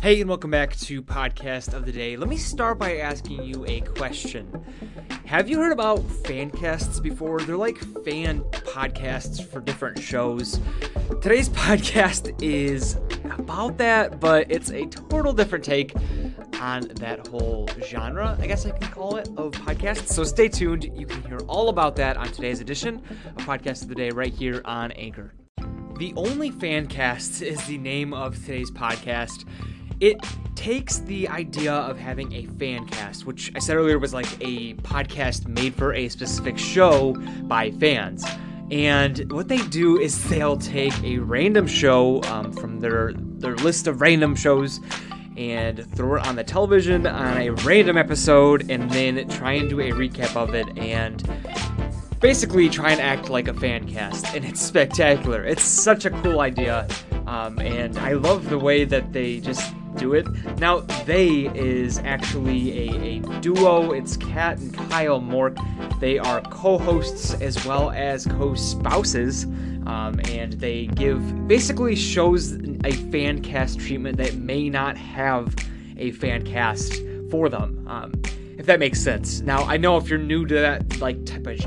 Hey, and welcome back to Podcast of the Day. Let me start by asking you a question. Have you heard about fan casts before? They're like fan podcasts for different shows. Today's podcast is about that, but it's a total different take on that whole genre, I guess I can call it, of podcasts. So stay tuned. You can hear all about that on today's edition of Podcast of the Day right here on Anchor. The Only Fan Cast is the name of today's podcast. It takes the idea of having a fan cast, which I said earlier was like a podcast made for a specific show by fans. And what they do is they'll take a random show um, from their their list of random shows and throw it on the television on a random episode, and then try and do a recap of it and basically try and act like a fan cast, and it's spectacular. It's such a cool idea, um, and I love the way that they just do it. Now, they is actually a, a duo. It's Kat and Kyle Mork. They are co-hosts as well as co-spouses, um, and they give basically shows a fan cast treatment that may not have a fan cast for them. Um, if that makes sense. Now, I know if you're new to that like type of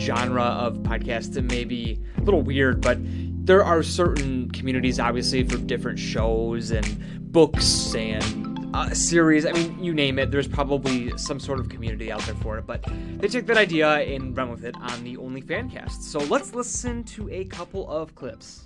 genre of podcast, it may be a little weird, but there are certain communities, obviously, for different shows and books and uh, series. I mean, you name it. There's probably some sort of community out there for it. But they took that idea and ran with it on the Only Fancast. So let's listen to a couple of clips.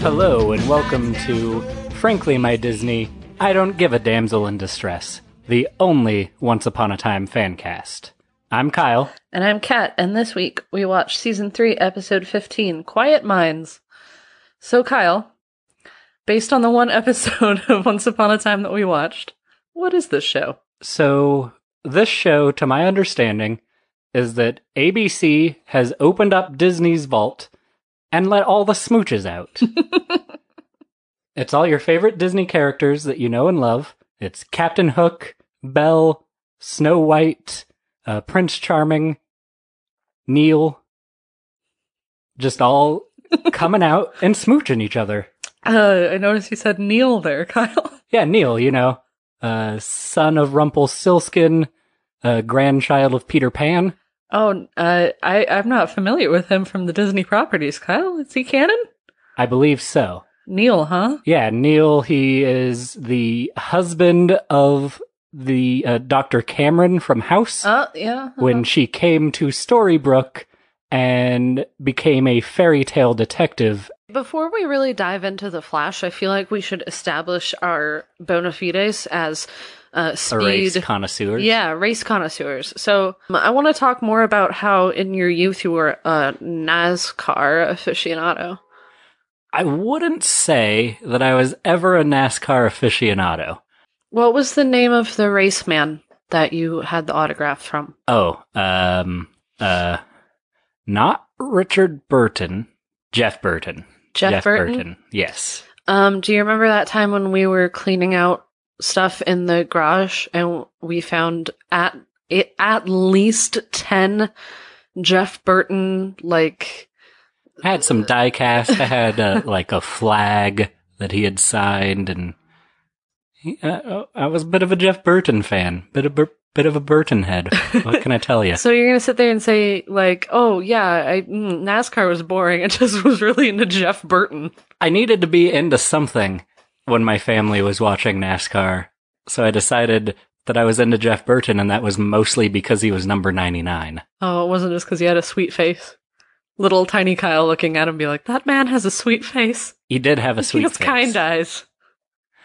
Hello and welcome to Frankly My Disney, I Don't Give a Damsel in Distress, the only Once Upon a Time fan cast. I'm Kyle. And I'm Kat, and this week we watched season 3, episode 15, Quiet Minds. So, Kyle, based on the one episode of Once Upon a Time that we watched, what is this show? So, this show, to my understanding, is that ABC has opened up Disney's vault and let all the smooches out. it's all your favorite Disney characters that you know and love. It's Captain Hook, Belle, Snow White, uh, Prince Charming, Neal, just all coming out and smooching each other. Uh, I noticed you said Neal there, Kyle. Yeah, Neal, you know, uh, son of Rumpelstiltskin, uh, grandchild of Peter Pan. Oh, uh, I, I'm not familiar with him from the Disney properties, Kyle. Is he canon? I believe so. Neal, huh? Yeah, Neal, he is the husband of the uh, Dr. Cameron from House Uh, yeah. when she came to Storybrooke and became a fairy tale detective. Before we really dive into the Flash, I feel like we should establish our bona fides as uh, speed. race connoisseur. Yeah, race connoisseurs. So um, I want to talk more about how in your youth you were a NASCAR aficionado. I wouldn't say that I was ever a NASCAR aficionado. What was the name of the race man that you had the autograph from? Oh, um, uh, not Richard Burton, Jeff Burton. Jeff, Burton. Yes. Um, do you remember that time when we were cleaning out stuff in the garage and we found at it at least ten Jeff Burton like I had some diecast. I had uh, like a flag that he had signed, and he, uh, I was a bit of a Jeff Burton fan, bit of Bur- bit of a Burton head. What can I tell you? So you're gonna sit there and say like, "Oh yeah, I, mm, NASCAR was boring. I just was really into Jeff Burton." I needed to be into something when my family was watching NASCAR, so I decided that I was into Jeff Burton, and that was mostly because he was number ninety nine. Oh, it wasn't just because he had a sweet face. Little tiny Kyle looking at him, be like, "That man has a sweet face. He did have a sweet he has face. kind eyes.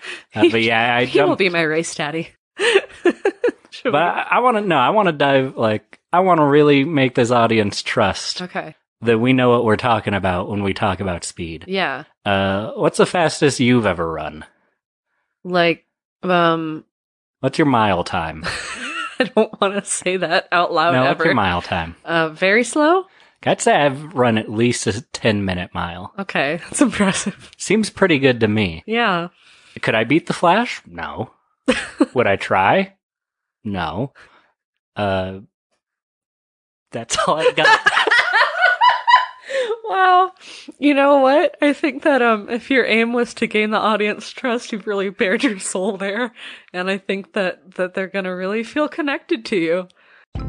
Uh, but yeah, I he will be my race daddy." Should But I, I want to know. I want to dive. Like, I want to really make this audience trust okay, that we know what we're talking about when we talk about speed. yeah, Uh, what's the fastest you've ever run? like, um, What's your mile time? I don't want to say that out loud no, what's your mile time? uh, very slow. I'd say I've run at least a 10 minute mile. Okay, that's impressive. Seems pretty good to me. Yeah. Could I beat the Flash? No. Would I try? No. Uh, that's all I've got. Wow. You know what? I think that um if your aim was to gain the audience trust, you've really bared your soul there. And I think that that they're gonna really feel connected to you.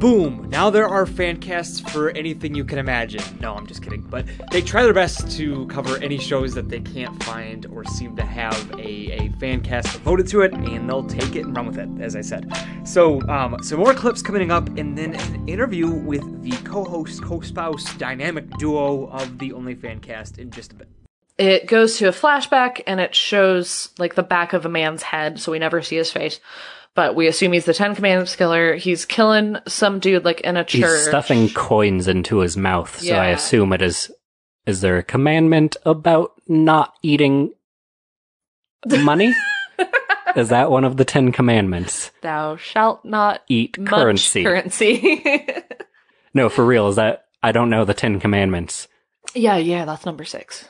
Boom! Now there are fan casts for anything you can imagine. No, I'm just kidding. But they try their best to cover any shows that they can't find or seem to have a, a fan cast devoted to it, and they'll take it and run with it, as I said. So, um, some more clips coming up, and then an interview with the co-host, co-spouse dynamic duo of the Only Fan cast in just a bit. It goes to a flashback and it shows like the back of a man's head, so we never see his face. But we assume he's the Ten Commandments killer. He's killing some dude like in a church. He's stuffing coins into his mouth, so I assume it is. Is there a commandment about not eating money? is that one of the Ten Commandments? Thou shalt not Eat currency. currency. no, for real. Is that? I don't know the Ten Commandments. yeah, yeah, that's number six.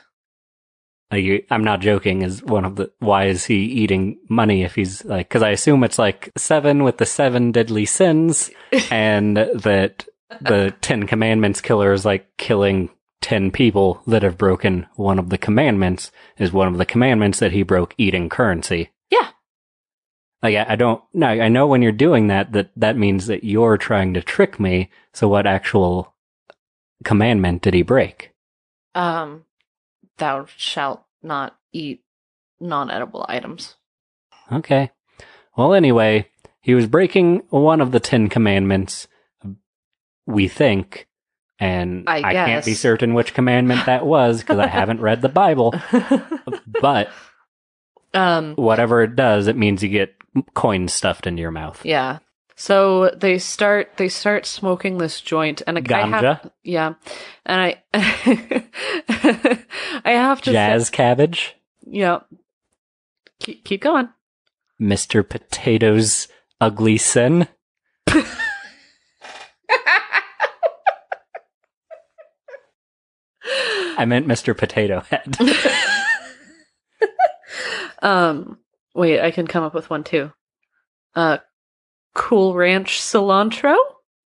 Like, I'm not joking. Is one of the why is he eating money if he's like? Because I assume it's like seven with the seven deadly sins, and that the Ten Commandments killer is like killing ten people that have broken one of the commandments. Is one of the commandments that he broke eating currency? Yeah. Like I, I don't. No, I know when you're doing that, that that means that you're trying to trick me. So what actual commandment did he break? Um, thou shalt not eat non-edible items. Okay. Well, anyway, he was breaking one of the Ten Commandments, we think, and I can't be certain which commandment that was because I haven't read the Bible. But um, whatever it does, it means you get coins stuffed into your mouth. yeah. So they start they start smoking this joint, and I Ganja, have, yeah, and I I have to say- jazz cabbage, yeah. Keep, keep going. Mr. Potato's ugly sin. I meant Mr. Potato Head. Um, wait, I can come up with one too. Uh, Cool Ranch cilantro.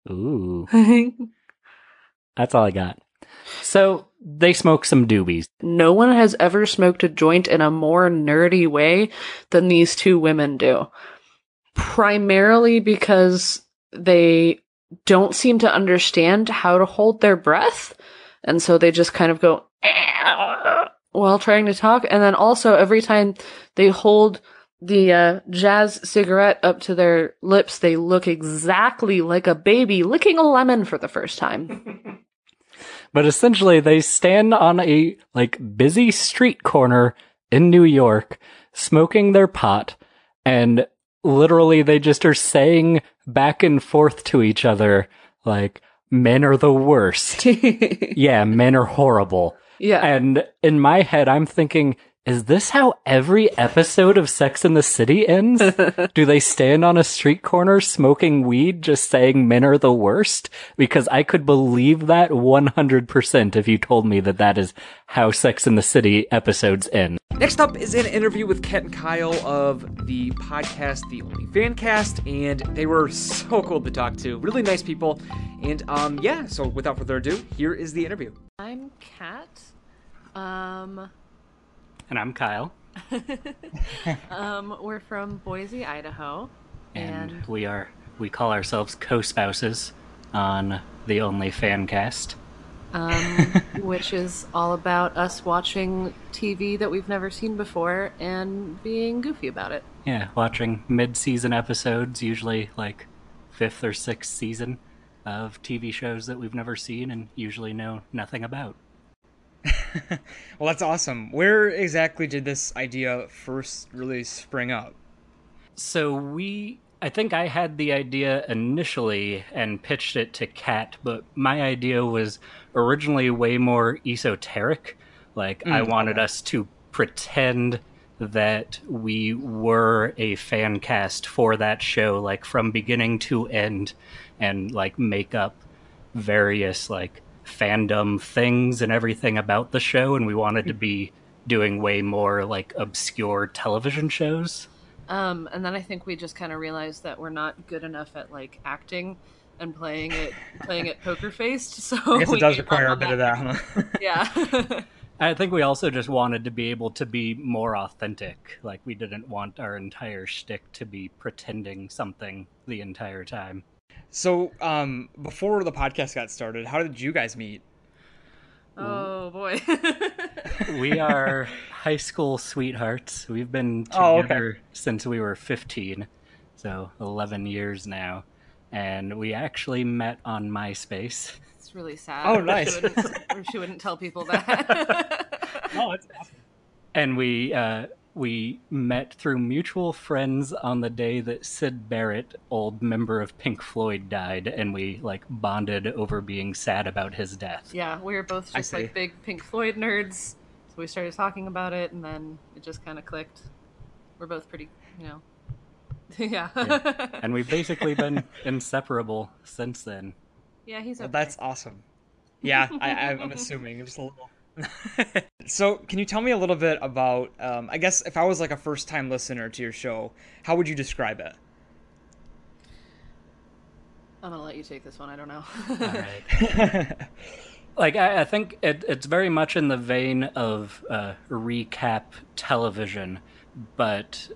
Ooh. That's all I got. So they smoke some doobies. no one has ever smoked a joint in a more nerdy way than these two women do. Primarily because they don't seem to understand how to hold their breath. And so they just kind of go while trying to talk. And then also every time they hold the uh, jazz cigarette up to their lips, they look exactly like a baby licking a lemon for the first time. But essentially they stand on a like busy street corner in New York smoking their pot and literally they just are saying back and forth to each other like men are the worst. yeah, men are horrible. yeah. And in my head, I'm thinking, is this how every episode of Sex in the City ends? Do they stand on a street corner smoking weed, just saying men are the worst? Because I could believe that 100% if you told me that that is how Sex in the City episodes end. Next up is an interview with Ket and Kyle of the podcast The Only Fan Cast, and they were so cool to talk to. Really nice people. And um, yeah, so without further ado, here is the interview. I'm Kat. Um, And I'm Kyle, um, we're from Boise, Idaho. and, And- we are, we call ourselves co-spouses on the Only Fan Cast. um, which is all about us watching TV that we've never seen before and being goofy about it. Yeah, watching mid-season episodes, usually like fifth or sixth season of TV shows that we've never seen and usually know nothing about. Well, that's awesome. Where exactly did this idea first really spring up? So we, I think I had the idea initially and pitched it to Kat, but my idea was originally way more esoteric. Like I hmm. wanted us to pretend that we were a fan cast for that show, like from beginning to end, and like make up various like fandom things and everything about the show. And we wanted to be doing way more like obscure television shows. Um, and then I think we just kind of realized that we're not good enough at like acting and playing it playing it poker faced. So I guess it does require a bit of that. Yeah. I think we also just wanted to be able to be more authentic. Like we didn't want our entire shtick to be pretending something the entire time. So, um, before the podcast got started, how did you guys meet? oh boy. We are high school sweethearts. We've been Oh, okay. together since we were 15, so 11 years now. And we actually met on MySpace. It's really sad. Oh, nice. She wouldn't, she wouldn't tell people that. Oh, that's awesome. And we uh, we met through mutual friends on the day that Syd Barrett, old member of Pink Floyd, died, and we like bonded over being sad about his death. yeah, we were both just like big Pink Floyd nerds. So we started talking about it, and then it just kind of clicked. We're both pretty, you know. yeah. And we've basically been inseparable since then. yeah, he's Well, that's awesome. Yeah, I, I- I'm assuming just a little. So, can you tell me a little bit about? Um, I guess if I was like a first-time listener to your show, how would you describe it? I'm gonna let you take this one. I don't know. like I, I think it, it's very much in the vein of uh, recap television, but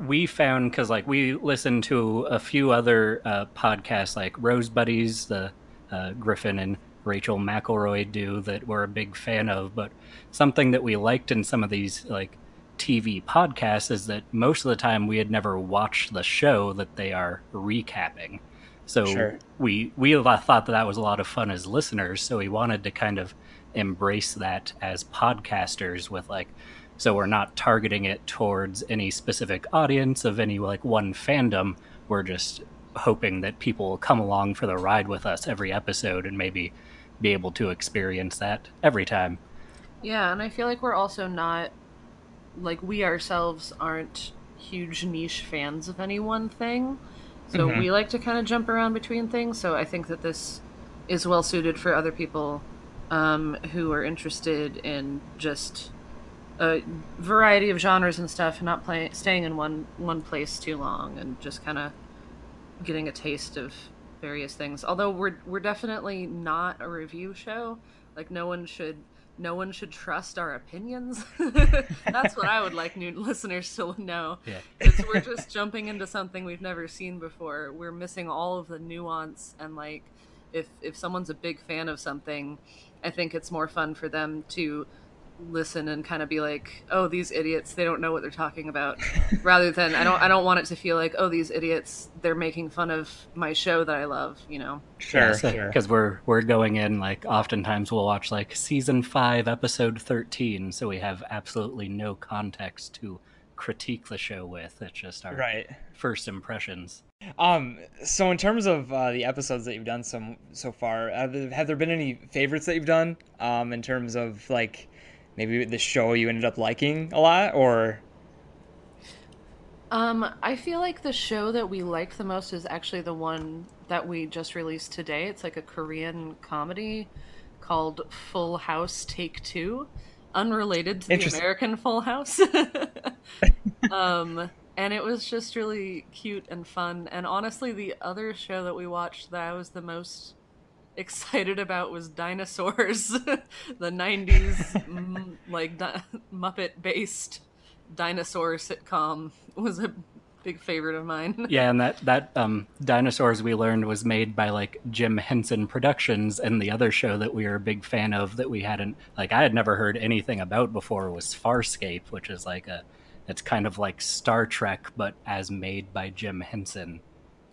we found because like we listened to a few other uh, podcasts like Rose Buddies, the uh, Griffin and Rachel McElroy do that we're a big fan of, but something that we liked in some of these like TV podcasts is that most of the time we had never watched the show that they are recapping. So Sure. we we thought that that was a lot of fun as listeners. So we wanted to kind of embrace that as podcasters with like, so we're not targeting it towards any specific audience of any like one fandom. We're just hoping that people will come along for the ride with us every episode and maybe be able to experience that every time. Yeah, and I feel like we're also not like we ourselves aren't huge niche fans of any one thing. So Mhm. we like to kind of jump around between things. So I think that this is well suited for other people um, who are interested in just a variety of genres and stuff, and not play, staying in one one place too long, and just kind of getting a taste of various things. Although we're we're definitely not a review show. Like no one should no one should trust our opinions. That's what I would like new listeners to know. Yeah. Because we're just jumping into something we've never seen before. We're missing all of the nuance and like if if someone's a big fan of something, I think it's more fun for them to listen and kind of be like, "Oh, these idiots, they don't know what they're talking about." Rather than I don't I don't want it to feel like, "Oh, these idiots, they're making fun of my show that I love," you know. Sure, sure. Because we're we're going in like oftentimes we'll watch like season five, episode thirteen, so we have absolutely no context to critique the show with. It's just our Right. first impressions. Um. So, in terms of uh, the episodes that you've done so so far, have there, have there been any favorites that you've done? Um, in terms of like maybe the show you ended up liking a lot, or Um, I feel like the show that we liked the most is actually the one that we just released today. It's like a Korean comedy called Full House Take Two, unrelated to the American Full House. um, and it was just really cute and fun. And honestly, the other show that we watched that I was the most excited about was Dinosaurs, the '90s m- like di- Muppet-based dinosaur sitcom was a big favorite of mine. Yeah, and that that um, dinosaurs we learned was made by like Jim Henson Productions, and the other show that we were a big fan of that we hadn't like I had never heard anything about before was Farscape, which is like a it's kind of like Star Trek but as made by Jim Henson.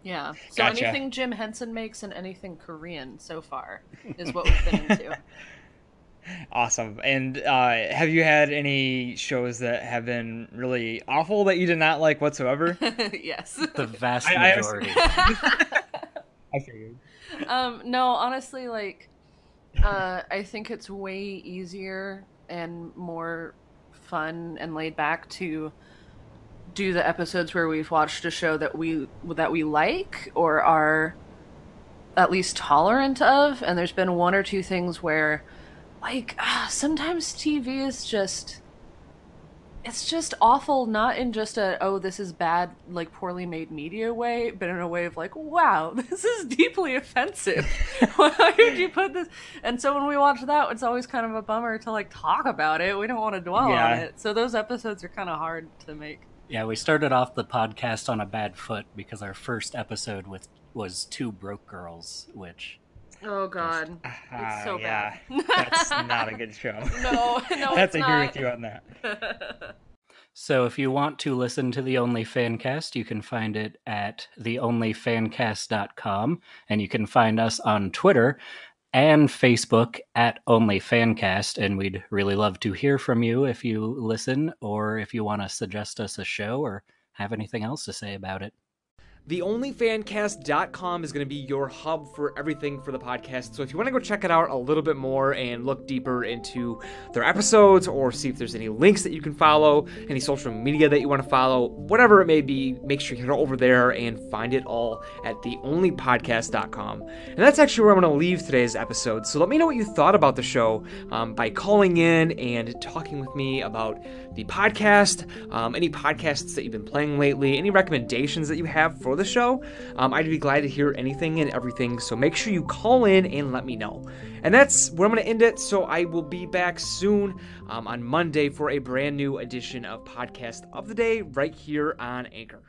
Yeah. So Gotcha. anything Jim Henson makes and anything Korean so far is what we've been into. awesome. And uh, have you had any shows that have been really awful that you did not like whatsoever? yes. The vast I- I- majority. I figured. um, no, honestly, like, uh, I think it's way easier and more fun and laid back to do the episodes where we've watched a show that we that we like or are at least tolerant of. And there's been one or two things where, like, ah, sometimes TV is just it's just awful not in just a oh this is bad like poorly made media way but in a way of like wow this is deeply offensive why did you put this and so when we watch that it's always kind of a bummer to like talk about it we don't want to dwell Yeah. on it so those episodes are kind of hard to make Yeah, we started off the podcast on a bad foot because our first episode with was two broke girls, which oh god Ah, so yeah. bad. That's not a good show. no no I have it's to not. agree with you on that. So if you want to listen to the Only Fancast, you can find it at theonlyfancast.com and you can find us on Twitter and Facebook at Only Fancast and we'd really love to hear from you if you listen or if you want to suggest us a show or have anything else to say about it. TheOnlyFancast.com is going to be your hub for everything for the podcast. So if you want to go check it out a little bit more and look deeper into their episodes or see if there's any links that you can follow, any social media that you want to follow, whatever it may be, make sure you head over there and find it all at TheOnlyPodcast.com. And that's actually where I'm going to leave today's episode. So let me know what you thought about the show um, by calling in and talking with me about the podcast, um, any podcasts that you've been playing lately, any recommendations that you have for the show. Um, I'd be glad to hear anything and everything. So make sure you call in and let me know. And that's where I'm going to end it. So I will be back soon um, on Monday for a brand new edition of Podcast of the Day right here on Anchor.